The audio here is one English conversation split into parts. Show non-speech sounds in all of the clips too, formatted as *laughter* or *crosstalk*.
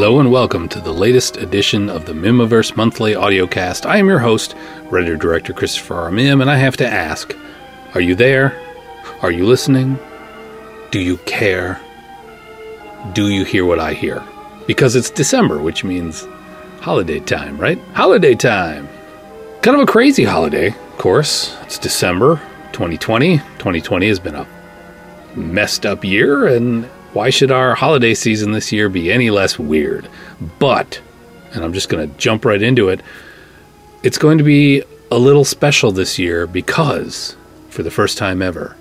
Hello and welcome to the latest edition of the Mihmiverse Monthly Audiocast. I am your host, writer director Christopher R. Mihm, and I have to ask Are you there? Are you listening? Do you care? Do you hear what I hear? Because it's December, which means holiday time, right? Holiday time! Kind of a crazy holiday, of course. It's December 2020. 2020 has been a messed up year, and why should our holiday season this year be any less weird? But, and I'm just going to jump right into it, it's going to be a little special this year because, for the first time ever,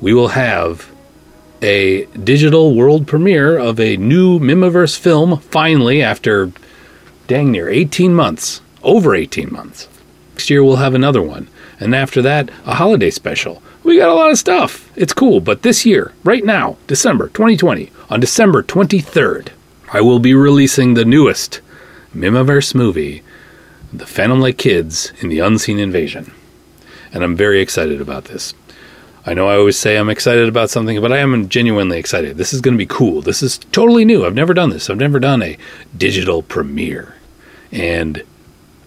we will have a digital world premiere of a new Mihmiverse film, finally, after dang near 18 months, over 18 months. Next year, we'll have another one. And after that, a holiday special. We got a lot of stuff. It's cool. But this year, right now, December 2020, on December 23rd, I will be releasing the newest Mihmiverse movie, The Phantom Lake Kids in the Unseen Invasion. And I'm very excited about this. I know I always say I'm excited about something, but I am genuinely excited. This is going to be cool. This is totally new. I've never done this. I've never done a digital premiere. And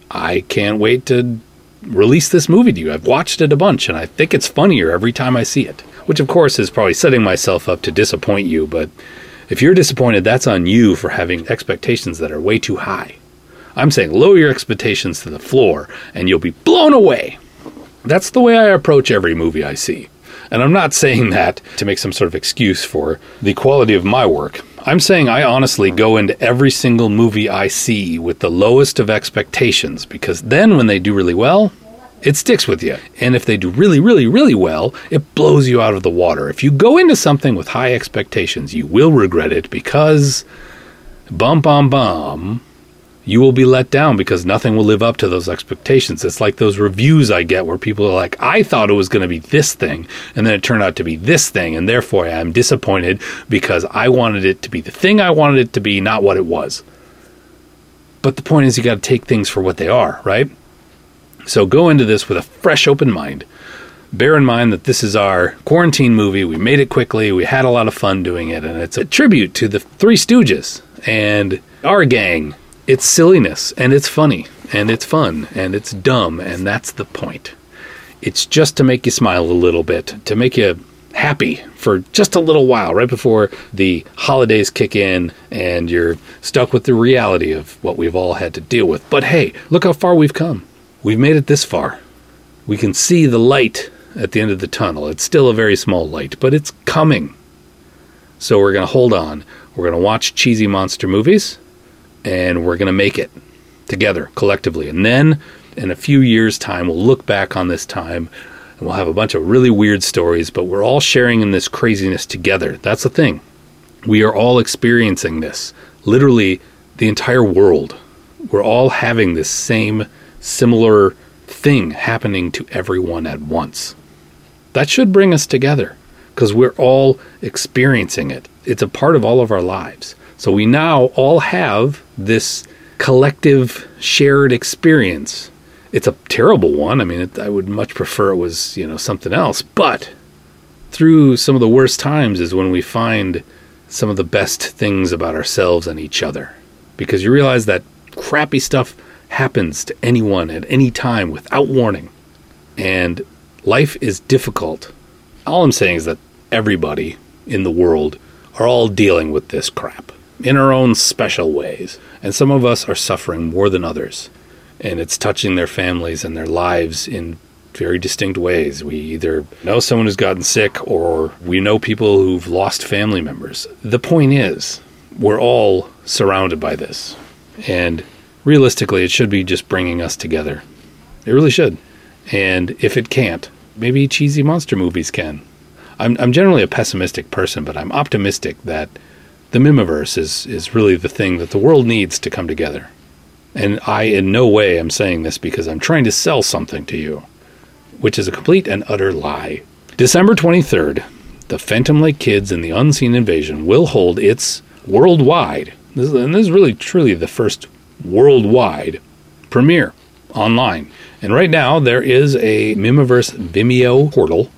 I can't wait to release this movie to you. I've watched it a bunch and I think it's funnier every time I see it. Which, of course, is probably setting myself up to disappoint you, but if you're disappointed, that's on you for having expectations that are way too high. I'm saying lower your expectations to the floor and you'll be blown away. That's the way I approach every movie I see. And I'm not saying that to make some sort of excuse for the quality of my work. I'm saying I honestly go into every single movie I see with the lowest of expectations because then when they do really well, it sticks with you. And if they do really, really, really well, it blows you out of the water. If you go into something with high expectations, you will regret it because, bum, bum, bum, you will be let down because nothing will live up to those expectations. It's like those reviews I get where people are like, I thought it was going to be this thing, and then it turned out to be this thing, and therefore I'm disappointed because I wanted it to be the thing I wanted it to be, not what it was. But the point is, you got to take things for what they are, right? So go into this with a fresh, open mind. Bear in mind that this is our quarantine movie. We made it quickly. We had a lot of fun doing it, and it's a tribute to the Three Stooges and our gang it's silliness and it's funny and it's fun and it's dumb and that's the point. It's just to make you smile a little bit, to make you happy for just a little while right before the holidays kick in and you're stuck with the reality of what we've all had to deal with. But hey, look how far we've come. We've made it this far. We can see the light at the end of the tunnel. It's still a very small light, but it's coming. So we're going to hold on. We're going to watch cheesy monster movies and we're going to make it together collectively. And then in a few years' time, we'll look back on this time and we'll have a bunch of really weird stories, but we're all sharing in this craziness together. That's the thing. We are all experiencing this. Literally, the entire world. We're all having this same similar thing happening to everyone at once. That should bring us together because we're all experiencing it. It's a part of all of our lives. So we now all have this collective shared experience. It's a terrible one. I mean, it, I would much prefer it was, you know, something else. But through some of the worst times is when we find some of the best things about ourselves and each other. Because you realize that crappy stuff happens to anyone at any time without warning. And life is difficult. All I'm saying is that everybody in the world are all dealing with this crap in our own special ways. And some of us are suffering more than others. And it's touching their families and their lives in very distinct ways. We either know someone who's gotten sick or we know people who've lost family members. The point is, we're all surrounded by this. And realistically, it should be just bringing us together. It really should. And if it can't, maybe cheesy monster movies can. I'm, I'm generally a pessimistic person, but I'm optimistic that the Mihmiverse is, is really the thing that the world needs to come together. And I, in no way, am saying this because I'm trying to sell something to you, which is a complete and utter lie. December 23rd, the Phantom Lake Kids and the Unseen Invasion will hold its worldwide, this is, and this is really truly the first worldwide premiere online. And right now, there is a Mihmiverse Vimeo portal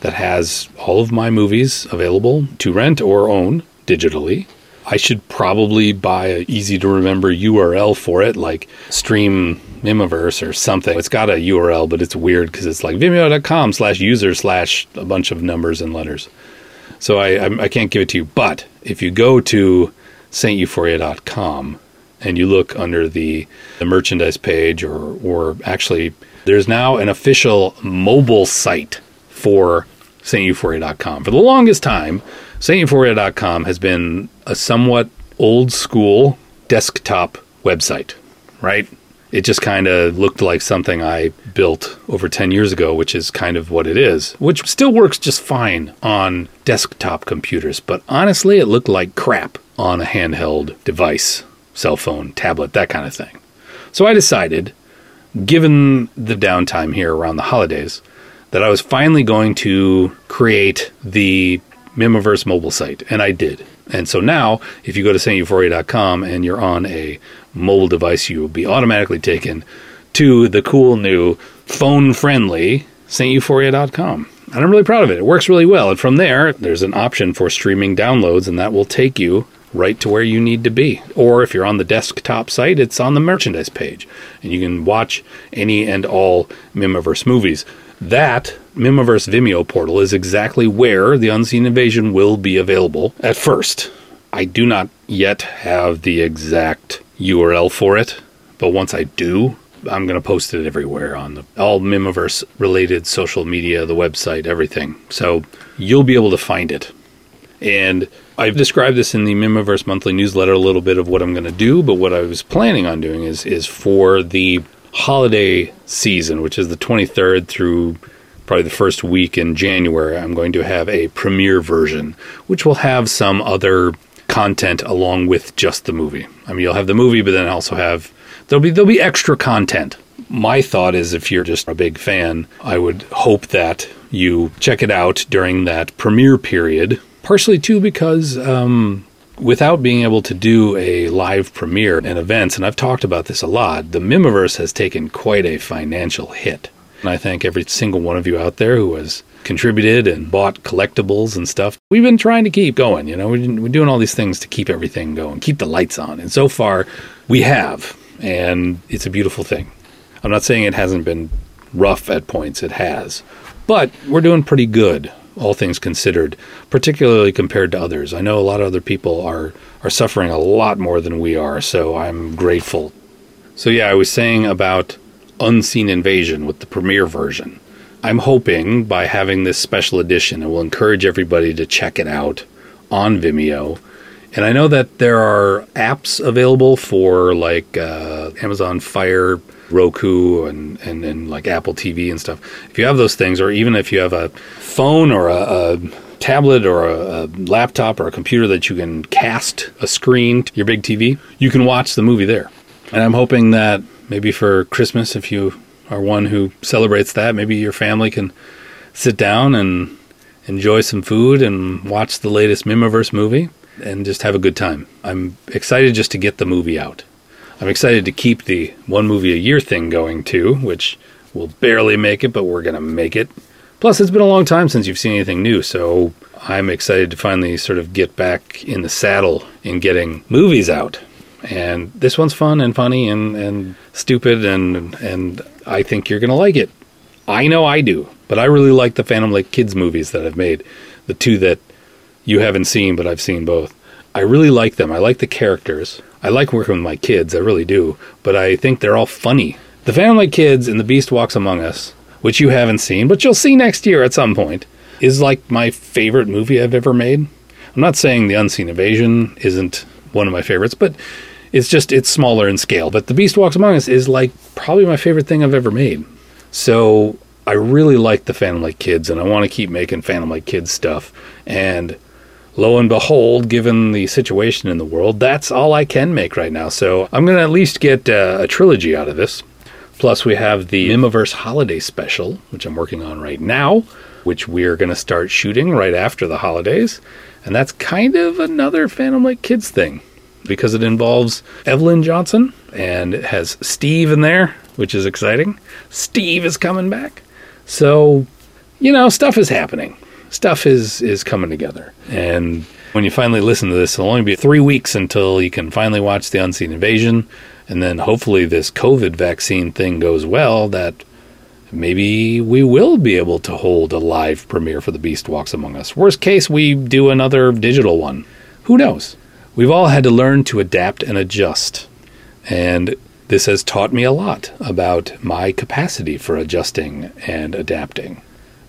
that has all of my movies available to rent or own digitally. I should probably buy a easy to remember URL for it, like Stream Mihmiverse or something. It's got a URL, but it's weird because it's like vimeo.com slash user slash a bunch of numbers and letters. So I, I, I can't give it to you. But if you go to sainteuphoria.com and you look under the, the merchandise page, or, or actually, there's now an official mobile site for sainteuphoria.com. For the longest time, sainteuphoria.com has been a somewhat old school desktop website, right? It just kind of looked like something I built over 10 years ago, which is kind of what it is, which still works just fine on desktop computers. But honestly, it looked like crap on a handheld device, cell phone, tablet, that kind of thing. So I decided, given the downtime here around the holidays, that I was finally going to create the Mihmiverse mobile site, and I did. And so now, if you go to sainteuphoria.com and you're on a mobile device, you will be automatically taken to the cool new phone friendly sainteuphoria.com. And I'm really proud of it. It works really well. And from there, there's an option for streaming downloads, and that will take you right to where you need to be. Or if you're on the desktop site, it's on the merchandise page, and you can watch any and all Mihmiverse movies. That Mihmiverse Vimeo portal is exactly where the Unseen Invasion will be available at first. I do not yet have the exact URL for it, but once I do, I'm going to post it everywhere on the, all Mihmiverse related social media, the website, everything. So you'll be able to find it. And I've described this in the Mihmiverse monthly newsletter a little bit of what I'm going to do, but what I was planning on doing is is for the holiday season, which is the 23rd through probably the first week in January, I'm going to have a premiere version, which will have some other content along with just the movie. I mean, you'll have the movie, but then also have there'll be there'll be extra content. My thought is, if you're just a big fan, I would hope that you check it out during that premiere period. Partially too because um, without being able to do a live premiere and events, and I've talked about this a lot, the Mihmiverse has taken quite a financial hit. And I thank every single one of you out there who has contributed and bought collectibles and stuff. We've been trying to keep going, you know, we're doing all these things to keep everything going, keep the lights on. And so far, we have, and it's a beautiful thing. I'm not saying it hasn't been rough at points, it has. But we're doing pretty good all things considered, particularly compared to others. I know a lot of other people are are suffering a lot more than we are, so I'm grateful. So yeah, I was saying about Unseen Invasion with the premiere version. I'm hoping by having this special edition, it will encourage everybody to check it out on Vimeo. And I know that there are apps available for like uh, Amazon Fire Roku and, and, and like Apple TV and stuff. If you have those things, or even if you have a phone or a, a tablet or a, a, laptop or a computer that you can cast a screen to your big TV, you can watch the movie there. And I'm hoping that maybe for Christmas, if you are one who celebrates that, maybe your family can sit down and enjoy some food and watch the latest Mihmiverse movie and just have a good time. I'm excited just to get the movie out. I'm excited to keep the one movie a year thing going too, which will barely make it, but we're going to make it. Plus, it's been a long time since you've seen anything new, so I'm excited to finally sort of get back in the saddle in getting movies out. And this one's fun and funny and, and stupid, and and I think you're going to like it. I know I do, but I really like the Phantom Lake Kids movies that I've made, the two that you haven't seen, but I've seen both. I really like them. I like the characters. I like working with my kids, I really do, but I think they're all funny. The Phantom Lake Kids and The Beast Walks Among Us, which you haven't seen, but you'll see next year at some point, is like my favorite movie I've ever made. I'm not saying The Unseen Invasion isn't one of my favorites, but it's just it's smaller in scale. But The Beast Walks Among Us is like probably my favorite thing I've ever made. So I really like the Phantom Lake Kids, and I want to keep making Phantom Lake Kids stuff. And lo and behold, given the situation in the world, that's all I can make right now. So I'm going to at least get uh, a trilogy out of this. Plus, we have the Mihmiverse Holiday Special, which I'm working on right now, which we're going to start shooting right after the holidays. And that's kind of another Phantom Lake Kids thing because it involves Evelyn Johnson and it has Steve in there, which is exciting. Steve is coming back. So, you know, stuff is happening stuff is is coming together. And when you finally listen to this, it'll only be three weeks until you can finally watch the Unseen Invasion, and then hopefully this COVID vaccine thing goes well. That maybe we will be able to hold a live premiere for The Beast Walks Among Us. Worst case, we do another digital one. Who knows? We've all had to learn to adapt and adjust. And this has taught me a lot about my capacity for adjusting and adapting.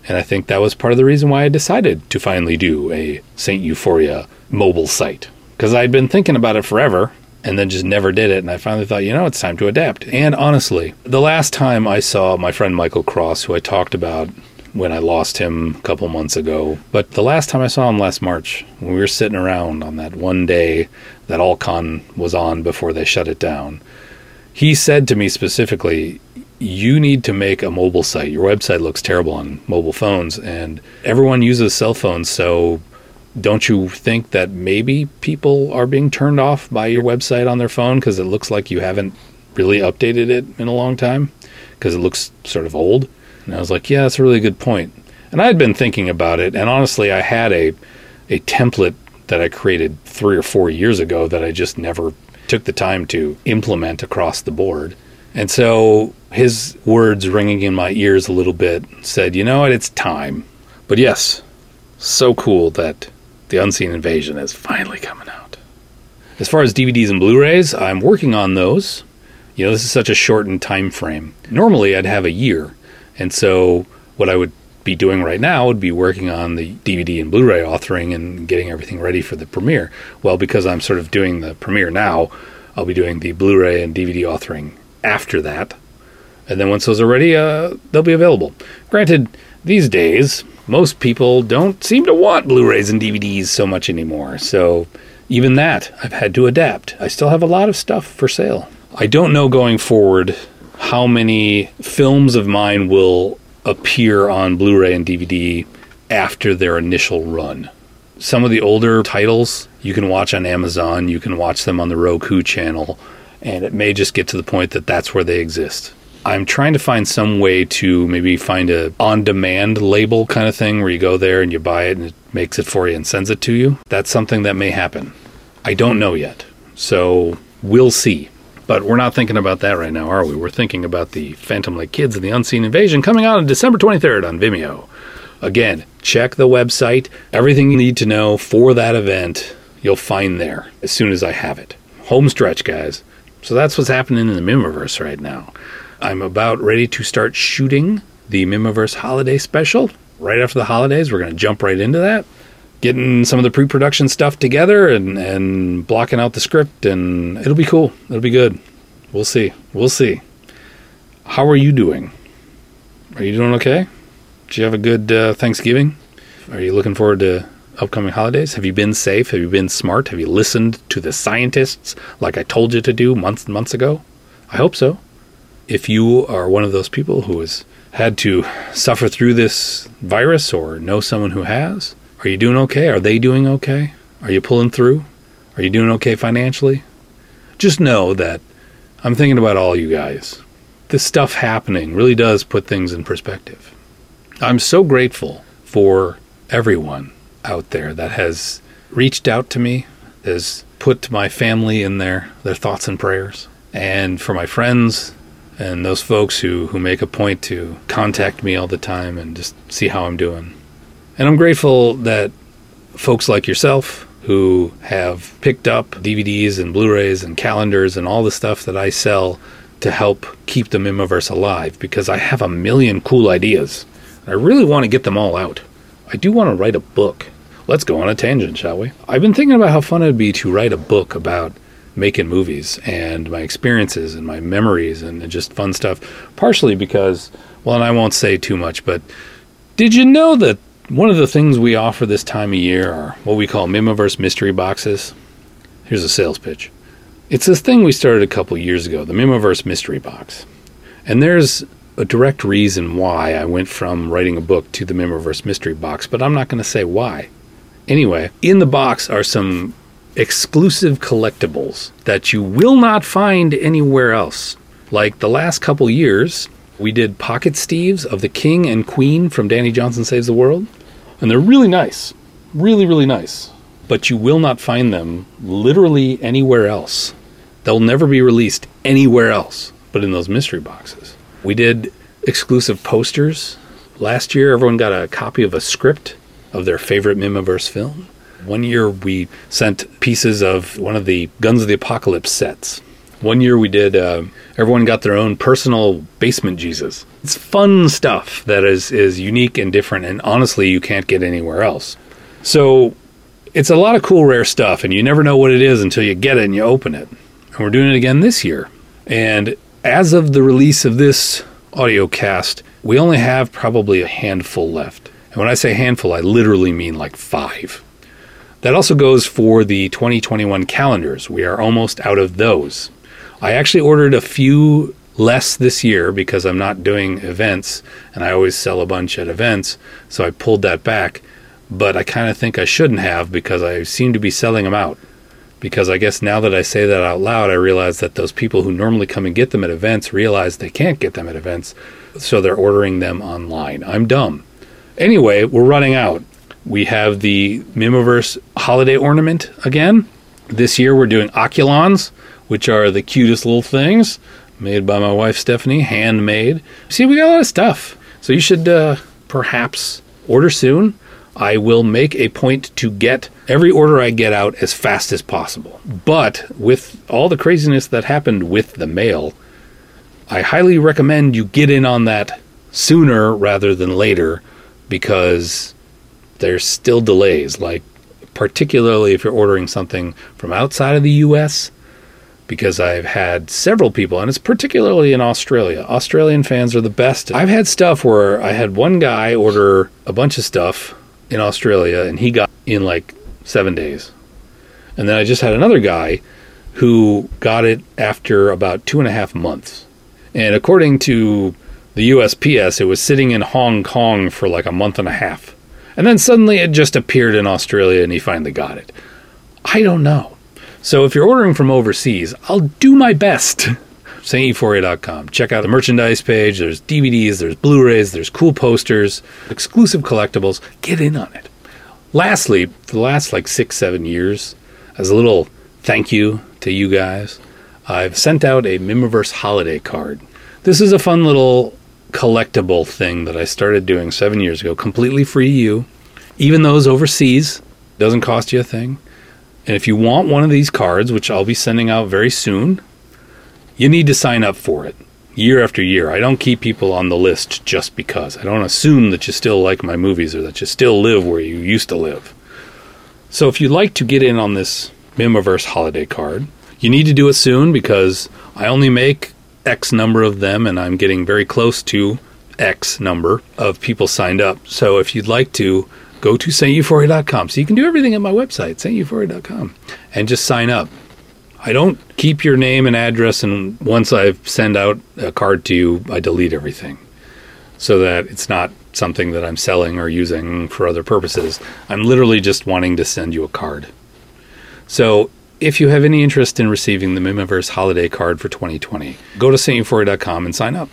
And I think that was part of the reason why I decided to finally do a St. Euphoria mobile site. Because I'd been thinking about it forever and then just never did it. And I finally thought, you know, it's time to adapt. And honestly, the last time I saw my friend Michael Cross, who I talked about when I lost him a couple months ago, but the last time I saw him last March, when we were sitting around on that one day that Allcon was on before they shut it down, he said to me specifically, you need to make a mobile site. Your website looks terrible on mobile phones, and everyone uses cell phones, so don't you think that maybe people are being turned off by your website on their phone because it looks like you haven't really updated it in a long time because it looks sort of old? And I was like, yeah, that's a really good point. And I had been thinking about it, and honestly, I had a a template that I created three or four years ago that I just never took the time to implement across the board. And so his words ringing in my ears a little bit said, you know what, it's time. But yes, so cool that the Unseen Invasion is finally coming out. As far as DVDs and Blu-rays, I'm working on those. You know, this is such a shortened time frame. Normally, I'd have a year, and so what I would be doing right now would be working on the DVD and Blu-ray authoring and getting everything ready for the premiere. Well, because I'm sort of doing the premiere now, I'll be doing the Blu-ray and DVD authoring after that. And then once those are ready, uh, they'll be available. Granted, these days, most people don't seem to want Blu rays and DVDs so much anymore. So even that, I've had to adapt. I still have a lot of stuff for sale. I don't know going forward how many films of mine will appear on Blu ray and DVD after their initial run. Some of the older titles you can watch on Amazon, you can watch them on the Roku channel, and it may just get to the point that that's where they exist. I'm trying to find some way to maybe find a on-demand label kind of thing where you go there and you buy it and it makes it for you and sends it to you. That's something that may happen. I don't know yet. So we'll see. But we're not thinking about that right now, are we? We're thinking about the Phantom Lake Kids and the Unseen Invasion coming out on December 23rd on Vimeo. Again, check the website. Everything you need to know for that event, you'll find there as soon as I have it. Home stretch, guys. So that's what's happening in the Mihmiverse right now. I'm about ready to start shooting the Mihmiverse holiday special. Right after the holidays, we're going to jump right into that. Getting some of the pre production stuff together and, and blocking out the script, and it'll be cool. It'll be good. We'll see. We'll see. How are you doing? Are you doing okay? Did you have a good uh, Thanksgiving? Are you looking forward to upcoming holidays? Have you been safe? Have you been smart? Have you listened to the scientists like I told you to do months and months ago? I hope so if you are one of those people who has had to suffer through this virus or know someone who has, are you doing okay? Are they doing okay? Are you pulling through? Are you doing okay financially? Just know that I'm thinking about all you guys. This stuff happening really does put things in perspective. I'm so grateful for everyone out there that has reached out to me, has put my family in there, their thoughts and prayers, and for my friends and those folks who, who make a point to contact me all the time and just see how I'm doing. And I'm grateful that folks like yourself who have picked up DVDs and Blu rays and calendars and all the stuff that I sell to help keep the Mihmiverse alive because I have a million cool ideas. I really want to get them all out. I do want to write a book. Let's go on a tangent, shall we? I've been thinking about how fun it would be to write a book about making movies and my experiences and my memories and just fun stuff. Partially because, well, and I won't say too much, but did you know that one of the things we offer this time of year are what we call Mihmiverse mystery boxes? Here's a sales pitch. It's this thing we started a couple years ago, the Mihmiverse mystery box. And there's a direct reason why I went from writing a book to the Mihmiverse mystery box, but I'm not going to say why. Anyway, in the box are some exclusive collectibles that you will not find anywhere else. Like the last couple years, we did pocket Steves of the King and Queen from Danny Johnson Saves the World. And they're really nice. Really, really nice. But you will not find them literally anywhere else. They'll never be released anywhere else but in those mystery boxes. We did exclusive posters. Last year, everyone got a copy of a script of their favorite Mihmiverse film. One year, we sent pieces of one of the Guns of the Apocalypse sets. One year, we did, uh, everyone got their own personal basement Jesus. It's fun stuff that is, is unique and different, and honestly, you can't get anywhere else. So, it's a lot of cool, rare stuff, and you never know what it is until you get it and you open it. And we're doing it again this year. And as of the release of this audio cast, we only have probably a handful left. And when I say handful, I literally mean like five. That also goes for the 2021 calendars. We are almost out of those. I actually ordered a few less this year because I'm not doing events and I always sell a bunch at events, so I pulled that back. But I kind of think I shouldn't have because I seem to be selling them out. Because I guess now that I say that out loud, I realize that those people who normally come and get them at events realize they can't get them at events, so they're ordering them online. I'm dumb. Anyway, we're running out. We have the Mihmiverse holiday ornament again. This year we're doing Oculons, which are the cutest little things made by my wife Stephanie, handmade. See, we got a lot of stuff. So you should uh, perhaps order soon. I will make a point to get every order I get out as fast as possible. But with all the craziness that happened with the mail, I highly recommend you get in on that sooner rather than later because there's still delays. Like, particularly if you're ordering something from outside of the US, because I've had several people, and it's particularly in Australia. Australian fans are the best. I've had stuff where I had one guy order a bunch of stuff in Australia, and he got in like seven days. And then I just had another guy who got it after about two and a half months. And according to the USPS, it was sitting in Hong Kong for like a month and a half. And then suddenly it just appeared in Australia and he finally got it. I don't know. So if you're ordering from overseas, I'll do my best. *laughs* SaintEuphoria.com. Check out the merchandise page. There's DVDs, there's Blu rays, there's cool posters, exclusive collectibles. Get in on it. Lastly, for the last like six, seven years, as a little thank you to you guys, I've sent out a Mihmiverse holiday card. This is a fun little collectible thing that I started doing seven years ago, completely free to you. Even those overseas, doesn't cost you a thing. And if you want one of these cards, which I'll be sending out very soon, you need to sign up for it year after year. I don't keep people on the list just because. I don't assume that you still like my movies or that you still live where you used to live. So if you'd like to get in on this Mihmiverse holiday card, you need to do it soon because I only make X number of them and I'm getting very close to X number of people signed up. So if you'd like to, go to sainteuphoria.com. So you can do everything at my website, sainteuphoria.com, and just sign up. I don't keep your name and address, and once I send out a card to you, I delete everything so that it's not something that I'm selling or using for other purposes. I'm literally just wanting to send you a card. So if you have any interest in receiving the Mihmiverse holiday card for 2020, go to sainteuphoria.com and sign up.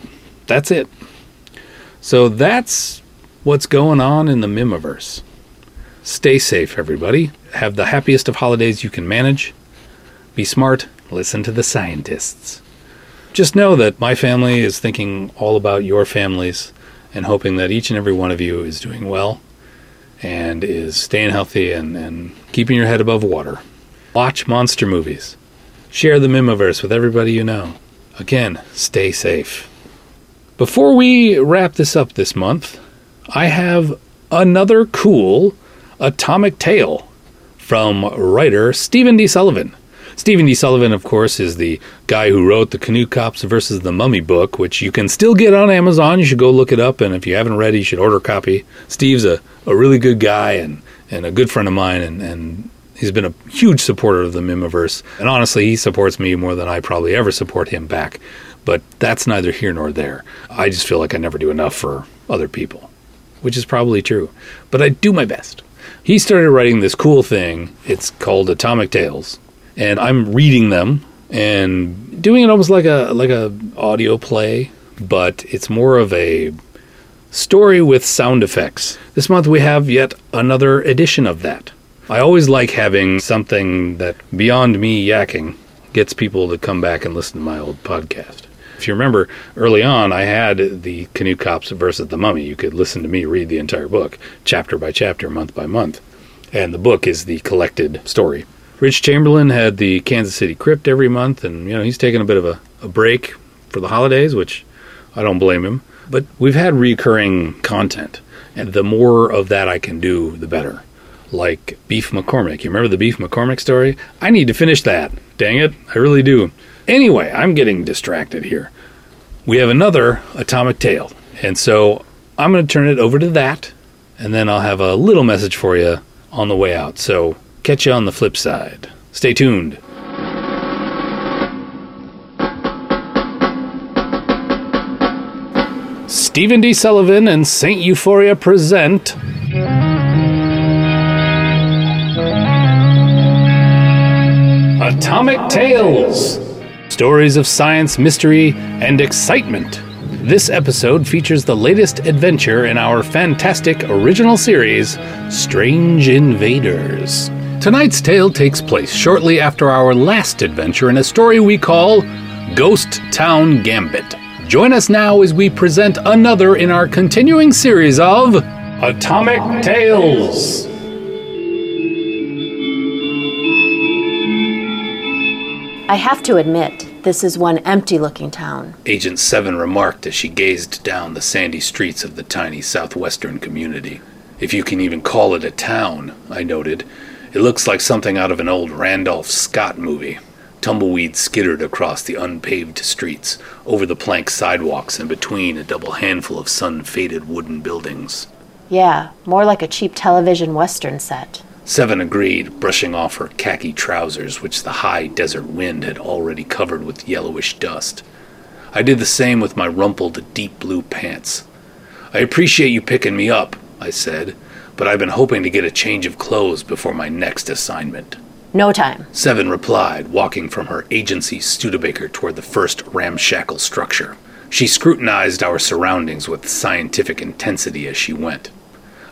That's it. So that's what's going on in the Mihmiverse. Stay safe, everybody. Have the happiest of holidays you can manage. Be smart, listen to the scientists. Just know that my family is thinking all about your families and hoping that each and every one of you is doing well and is staying healthy and, and keeping your head above water. Watch monster movies. Share the Mihmiverse with everybody you know. Again, stay safe. Before we wrap this up this month, I have another cool atomic tale from writer Stephen D. Sullivan. Stephen D. Sullivan, of course, is the guy who wrote the Canoe Cops versus the Mummy book, which you can still get on Amazon. You should go look it up, and if you haven't read it, you should order a copy. Steve's a, a really good guy and, and a good friend of mine, and, and he's been a huge supporter of the Mihmiverse. And honestly, he supports me more than I probably ever support him back. But that's neither here nor there. I just feel like I never do enough for other people, which is probably true. But I do my best. He started writing this cool thing. It's called Atomic Tales and I'm reading them and doing it almost like a like a audio play, but it's more of a Story with sound effects. This month we have yet another edition of that. I always like having something that, beyond me yakking, gets people to come back and listen to my old podcast. If you remember, early on, I had the Canoe Cops versus the Mummy. You could listen to me read the entire book, chapter by chapter, month by month. And the book is the collected story. Rich Chamberlain had the Kansas City Crypt every month, and you know he's taking a bit of a, a break for the holidays, which I don't blame him. But we've had recurring content, and the more of that I can do, the better. Like Beef McCormick. You remember the Beef McCormick story? I need to finish that. Dang it, I really do. Anyway, I'm getting distracted here. We have another Atomic Tale, and so I'm going to turn it over to that, and then I'll have a little message for you on the way out. So catch you on the flip side. Stay tuned. Stephen D. Sullivan and St. Euphoria present. Atomic Tales Stories of science, mystery, and excitement. This episode features the latest adventure in our fantastic original series, Strange Invaders. Tonight's tale takes place shortly after our last adventure in a story we call Ghost Town Gambit. Join us now as we present another in our continuing series of Atomic Tales. I have to admit, this is one empty looking town. Agent Seven remarked as she gazed down the sandy streets of the tiny southwestern community. If you can even call it a town, I noted. It looks like something out of an old Randolph Scott movie. Tumbleweeds skittered across the unpaved streets, over the plank sidewalks, and between a double handful of sun faded wooden buildings. Yeah, more like a cheap television western set. Seven agreed, brushing off her khaki trousers, which the high desert wind had already covered with yellowish dust. I did the same with my rumpled, deep blue pants. I appreciate you picking me up, I said, but I've been hoping to get a change of clothes before my next assignment. No time. Seven replied, walking from her agency Studebaker toward the first ramshackle structure. She scrutinized our surroundings with scientific intensity as she went.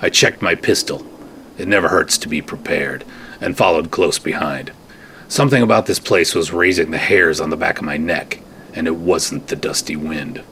I checked my pistol, it never hurts to be prepared, and followed close behind. Something about this place was raising the hairs on the back of my neck, and it wasn't the dusty wind.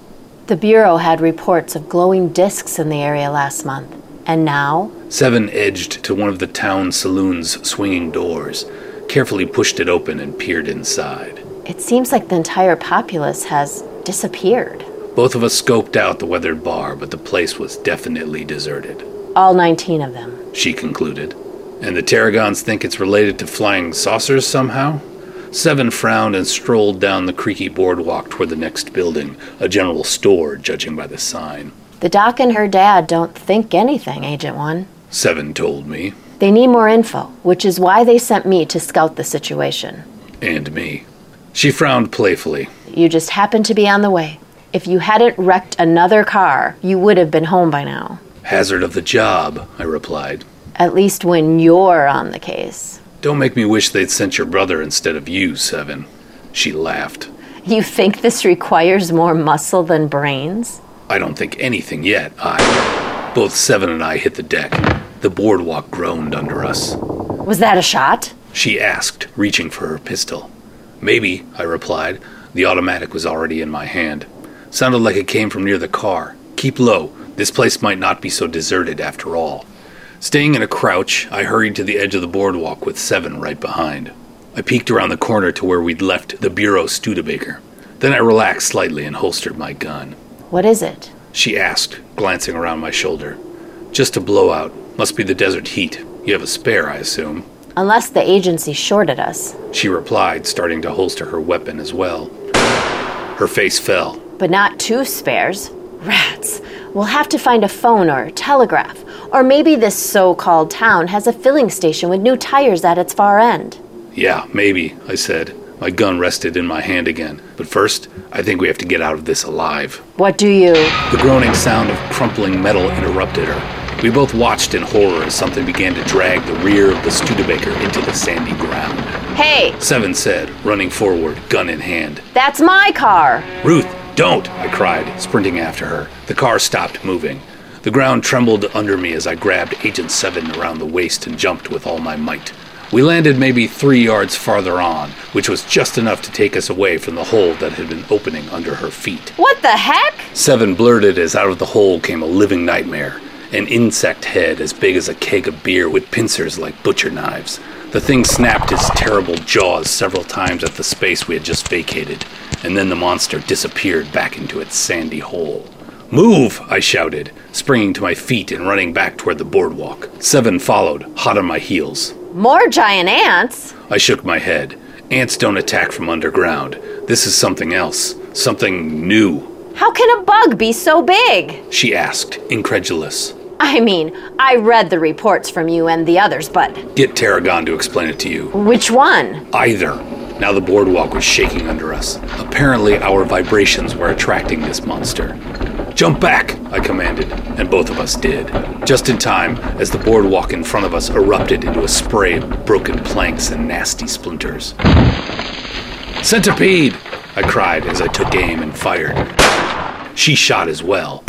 The Bureau had reports of glowing discs in the area last month. And now? Seven edged to one of the town saloon's swinging doors, carefully pushed it open, and peered inside. It seems like the entire populace has disappeared. Both of us scoped out the weathered bar, but the place was definitely deserted. All 19 of them she concluded. And the Tarragons think it's related to flying saucers somehow? Seven frowned and strolled down the creaky boardwalk toward the next building, a general store, judging by the sign. The doc and her dad don't think anything, Agent One. Seven told me. They need more info, which is why they sent me to scout the situation. And me. She frowned playfully. You just happened to be on the way. If you hadn't wrecked another car, you would have been home by now. Hazard of the job, I replied. At least when you're on the case. Don't make me wish they'd sent your brother instead of you, Seven. She laughed. You think this requires more muscle than brains? I don't think anything yet. I. Both Seven and I hit the deck. The boardwalk groaned under us. Was that a shot? She asked, reaching for her pistol. Maybe, I replied. The automatic was already in my hand. Sounded like it came from near the car. Keep low. This place might not be so deserted after all. Staying in a crouch, I hurried to the edge of the boardwalk with Seven right behind. I peeked around the corner to where we'd left the Bureau Studebaker. Then I relaxed slightly and holstered my gun. What is it? She asked, glancing around my shoulder. Just a blowout. Must be the desert heat. You have a spare, I assume. Unless the agency shorted us. She replied, starting to holster her weapon as well. Her face fell. But not two spares. Rats. We'll have to find a phone or a telegraph. Or maybe this so called town has a filling station with new tires at its far end. Yeah, maybe, I said. My gun rested in my hand again. But first, I think we have to get out of this alive. What do you? The groaning sound of crumpling metal interrupted her. We both watched in horror as something began to drag the rear of the Studebaker into the sandy ground. Hey! Seven said, running forward, gun in hand. That's my car! Ruth, don't! I cried, sprinting after her. The car stopped moving. The ground trembled under me as I grabbed Agent 7 around the waist and jumped with all my might. We landed maybe three yards farther on, which was just enough to take us away from the hole that had been opening under her feet. What the heck? Seven blurted as out of the hole came a living nightmare an insect head as big as a keg of beer with pincers like butcher knives. The thing snapped its terrible jaws several times at the space we had just vacated, and then the monster disappeared back into its sandy hole. Move! I shouted, springing to my feet and running back toward the boardwalk. Seven followed, hot on my heels. More giant ants? I shook my head. Ants don't attack from underground. This is something else, something new. How can a bug be so big? She asked, incredulous. I mean, I read the reports from you and the others, but. Get Tarragon to explain it to you. Which one? Either. Now the boardwalk was shaking under us. Apparently, our vibrations were attracting this monster. Jump back, I commanded, and both of us did. Just in time, as the boardwalk in front of us erupted into a spray of broken planks and nasty splinters. Centipede! I cried as I took aim and fired. She shot as well.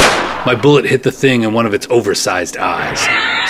My bullet hit the thing in one of its oversized eyes.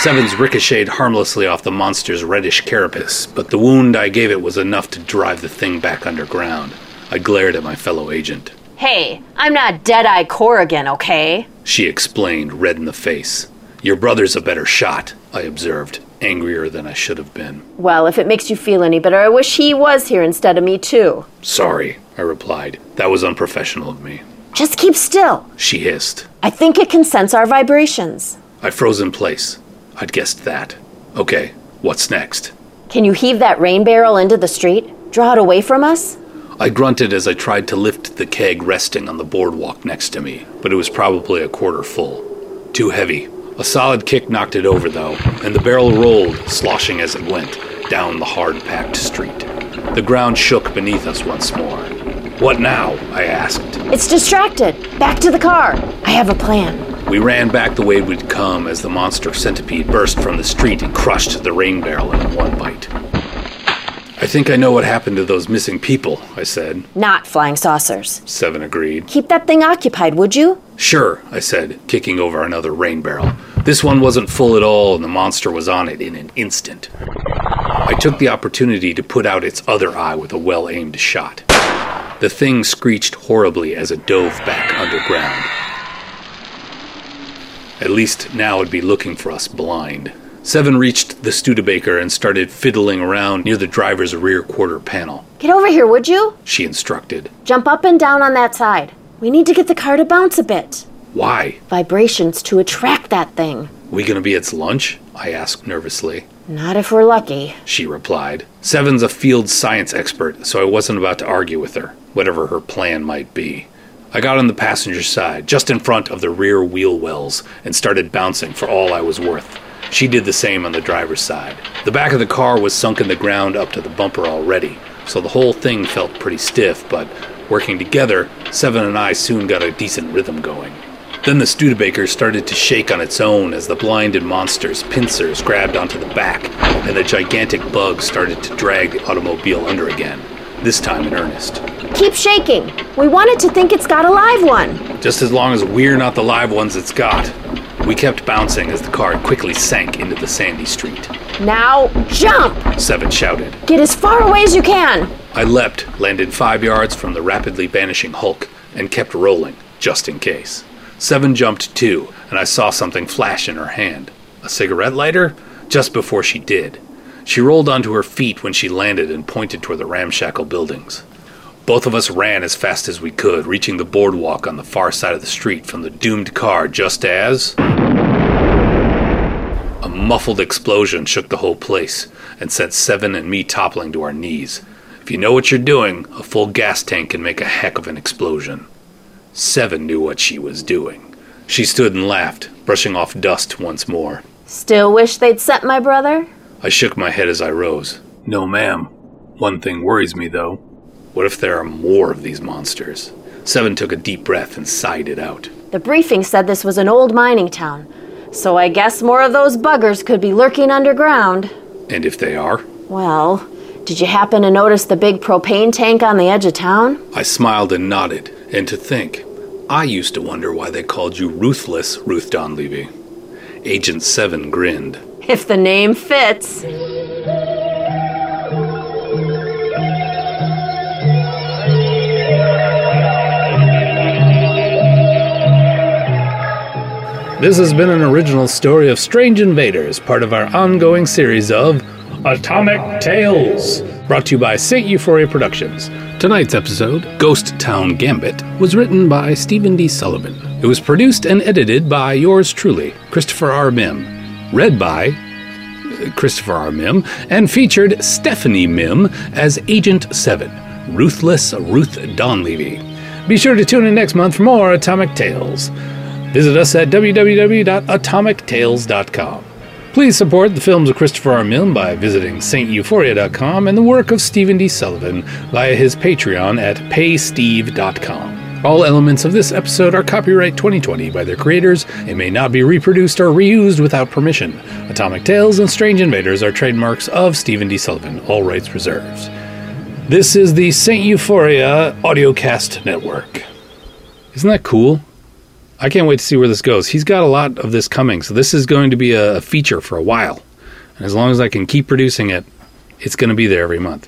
Sevens ricocheted harmlessly off the monster's reddish carapace, but the wound I gave it was enough to drive the thing back underground. I glared at my fellow agent. Hey, I'm not Deadeye Corrigan, okay? She explained, red in the face. Your brother's a better shot, I observed, angrier than I should have been. Well, if it makes you feel any better, I wish he was here instead of me, too. Sorry, I replied. That was unprofessional of me. Just keep still. She hissed. I think it can sense our vibrations. I froze in place. I'd guessed that. Okay, what's next? Can you heave that rain barrel into the street? Draw it away from us? I grunted as I tried to lift the keg resting on the boardwalk next to me, but it was probably a quarter full. Too heavy. A solid kick knocked it over, though, and the barrel rolled, sloshing as it went, down the hard packed street. The ground shook beneath us once more. What now? I asked. It's distracted. Back to the car. I have a plan. We ran back the way we'd come as the monster centipede burst from the street and crushed the rain barrel in one bite. I think I know what happened to those missing people, I said. Not flying saucers. Seven agreed. Keep that thing occupied, would you? Sure, I said, kicking over another rain barrel. This one wasn't full at all, and the monster was on it in an instant. I took the opportunity to put out its other eye with a well aimed shot. The thing screeched horribly as it dove back underground. At least now it'd be looking for us blind. Seven reached the Studebaker and started fiddling around near the driver's rear quarter panel. Get over here, would you? She instructed. Jump up and down on that side. We need to get the car to bounce a bit. Why? Vibrations to attract that thing. We gonna be its lunch? I asked nervously. Not if we're lucky. She replied. Seven's a field science expert, so I wasn't about to argue with her, whatever her plan might be. I got on the passenger side, just in front of the rear wheel wells, and started bouncing for all I was worth. She did the same on the driver's side. The back of the car was sunk in the ground up to the bumper already, so the whole thing felt pretty stiff, but working together, Seven and I soon got a decent rhythm going. Then the Studebaker started to shake on its own as the blinded monster's pincers grabbed onto the back, and the gigantic bug started to drag the automobile under again, this time in earnest. Keep shaking. We wanted to think it's got a live one. Just as long as we're not the live ones it's got. We kept bouncing as the car quickly sank into the sandy street. Now jump! Seven shouted. Get as far away as you can. I leapt, landed five yards from the rapidly vanishing Hulk, and kept rolling, just in case. Seven jumped too, and I saw something flash in her hand. A cigarette lighter? Just before she did. She rolled onto her feet when she landed and pointed toward the ramshackle buildings. Both of us ran as fast as we could, reaching the boardwalk on the far side of the street from the doomed car just as. A muffled explosion shook the whole place and sent Seven and me toppling to our knees. If you know what you're doing, a full gas tank can make a heck of an explosion. Seven knew what she was doing. She stood and laughed, brushing off dust once more. Still wish they'd set my brother? I shook my head as I rose. No, ma'am. One thing worries me, though. What if there are more of these monsters? Seven took a deep breath and sighed it out. The briefing said this was an old mining town, so I guess more of those buggers could be lurking underground. And if they are? Well, did you happen to notice the big propane tank on the edge of town? I smiled and nodded, and to think, I used to wonder why they called you Ruthless, Ruth Donlevy. Agent 7 grinned. If the name fits. This has been an original story of Strange Invaders, part of our ongoing series of Atomic Tales, brought to you by St. Euphoria Productions. Tonight's episode, Ghost Town Gambit, was written by Stephen D. Sullivan. It was produced and edited by yours truly, Christopher R. Mihm. Read by uh, Christopher R. Mihm, and featured Stephanie Mihm as Agent 7, Ruthless Ruth Donlevy. Be sure to tune in next month for more Atomic Tales. Visit us at www.atomictales.com. Please support the films of Christopher R. Mihm by visiting sainteuphoria.com and the work of Stephen D. Sullivan via his Patreon at paysteve.com. All elements of this episode are copyright 2020 by their creators and may not be reproduced or reused without permission. Atomic Tales and Strange Invaders are trademarks of Stephen D. Sullivan, all rights reserved. This is the St. Euphoria Audiocast Network. Isn't that cool? I can't wait to see where this goes. He's got a lot of this coming, so this is going to be a feature for a while. And as long as I can keep producing it, it's going to be there every month.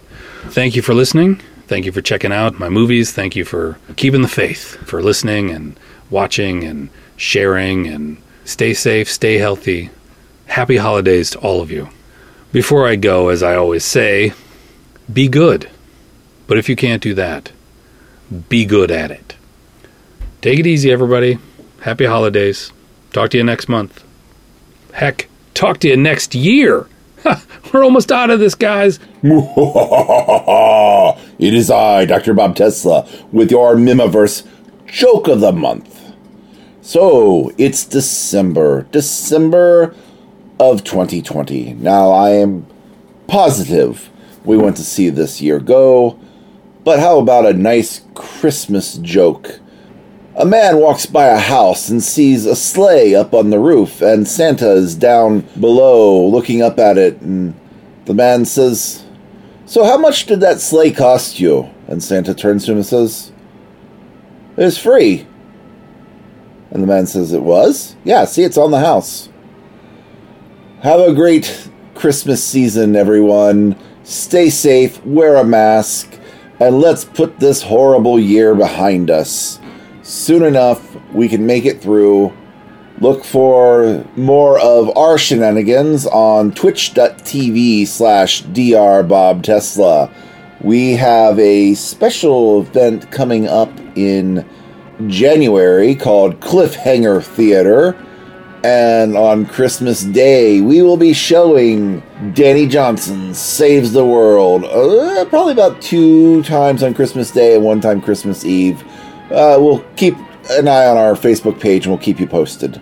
Thank you for listening. Thank you for checking out my movies. Thank you for keeping the faith, for listening and watching and sharing and stay safe, stay healthy. Happy holidays to all of you. Before I go, as I always say, be good. But if you can't do that, be good at it. Take it easy, everybody. Happy holidays. Talk to you next month. Heck, talk to you next year. *laughs* We're almost out of this, guys. *laughs* it is I, Dr. Bob Tesla, with your Mihmiverse joke of the month. So, it's December. December of 2020. Now, I am positive we want to see this year go, but how about a nice Christmas joke? A man walks by a house and sees a sleigh up on the roof, and Santa is down below looking up at it. And the man says, So, how much did that sleigh cost you? And Santa turns to him and says, It was free. And the man says, It was? Yeah, see, it's on the house. Have a great Christmas season, everyone. Stay safe, wear a mask, and let's put this horrible year behind us soon enough we can make it through. Look for more of our shenanigans on twitch.tv slash drbobtesla. We have a special event coming up in January called Cliffhanger Theater. And on Christmas Day, we will be showing Danny Johnson Saves the World. Uh, probably about two times on Christmas Day and one time Christmas Eve uh, we'll keep an eye on our Facebook page and we'll keep you posted.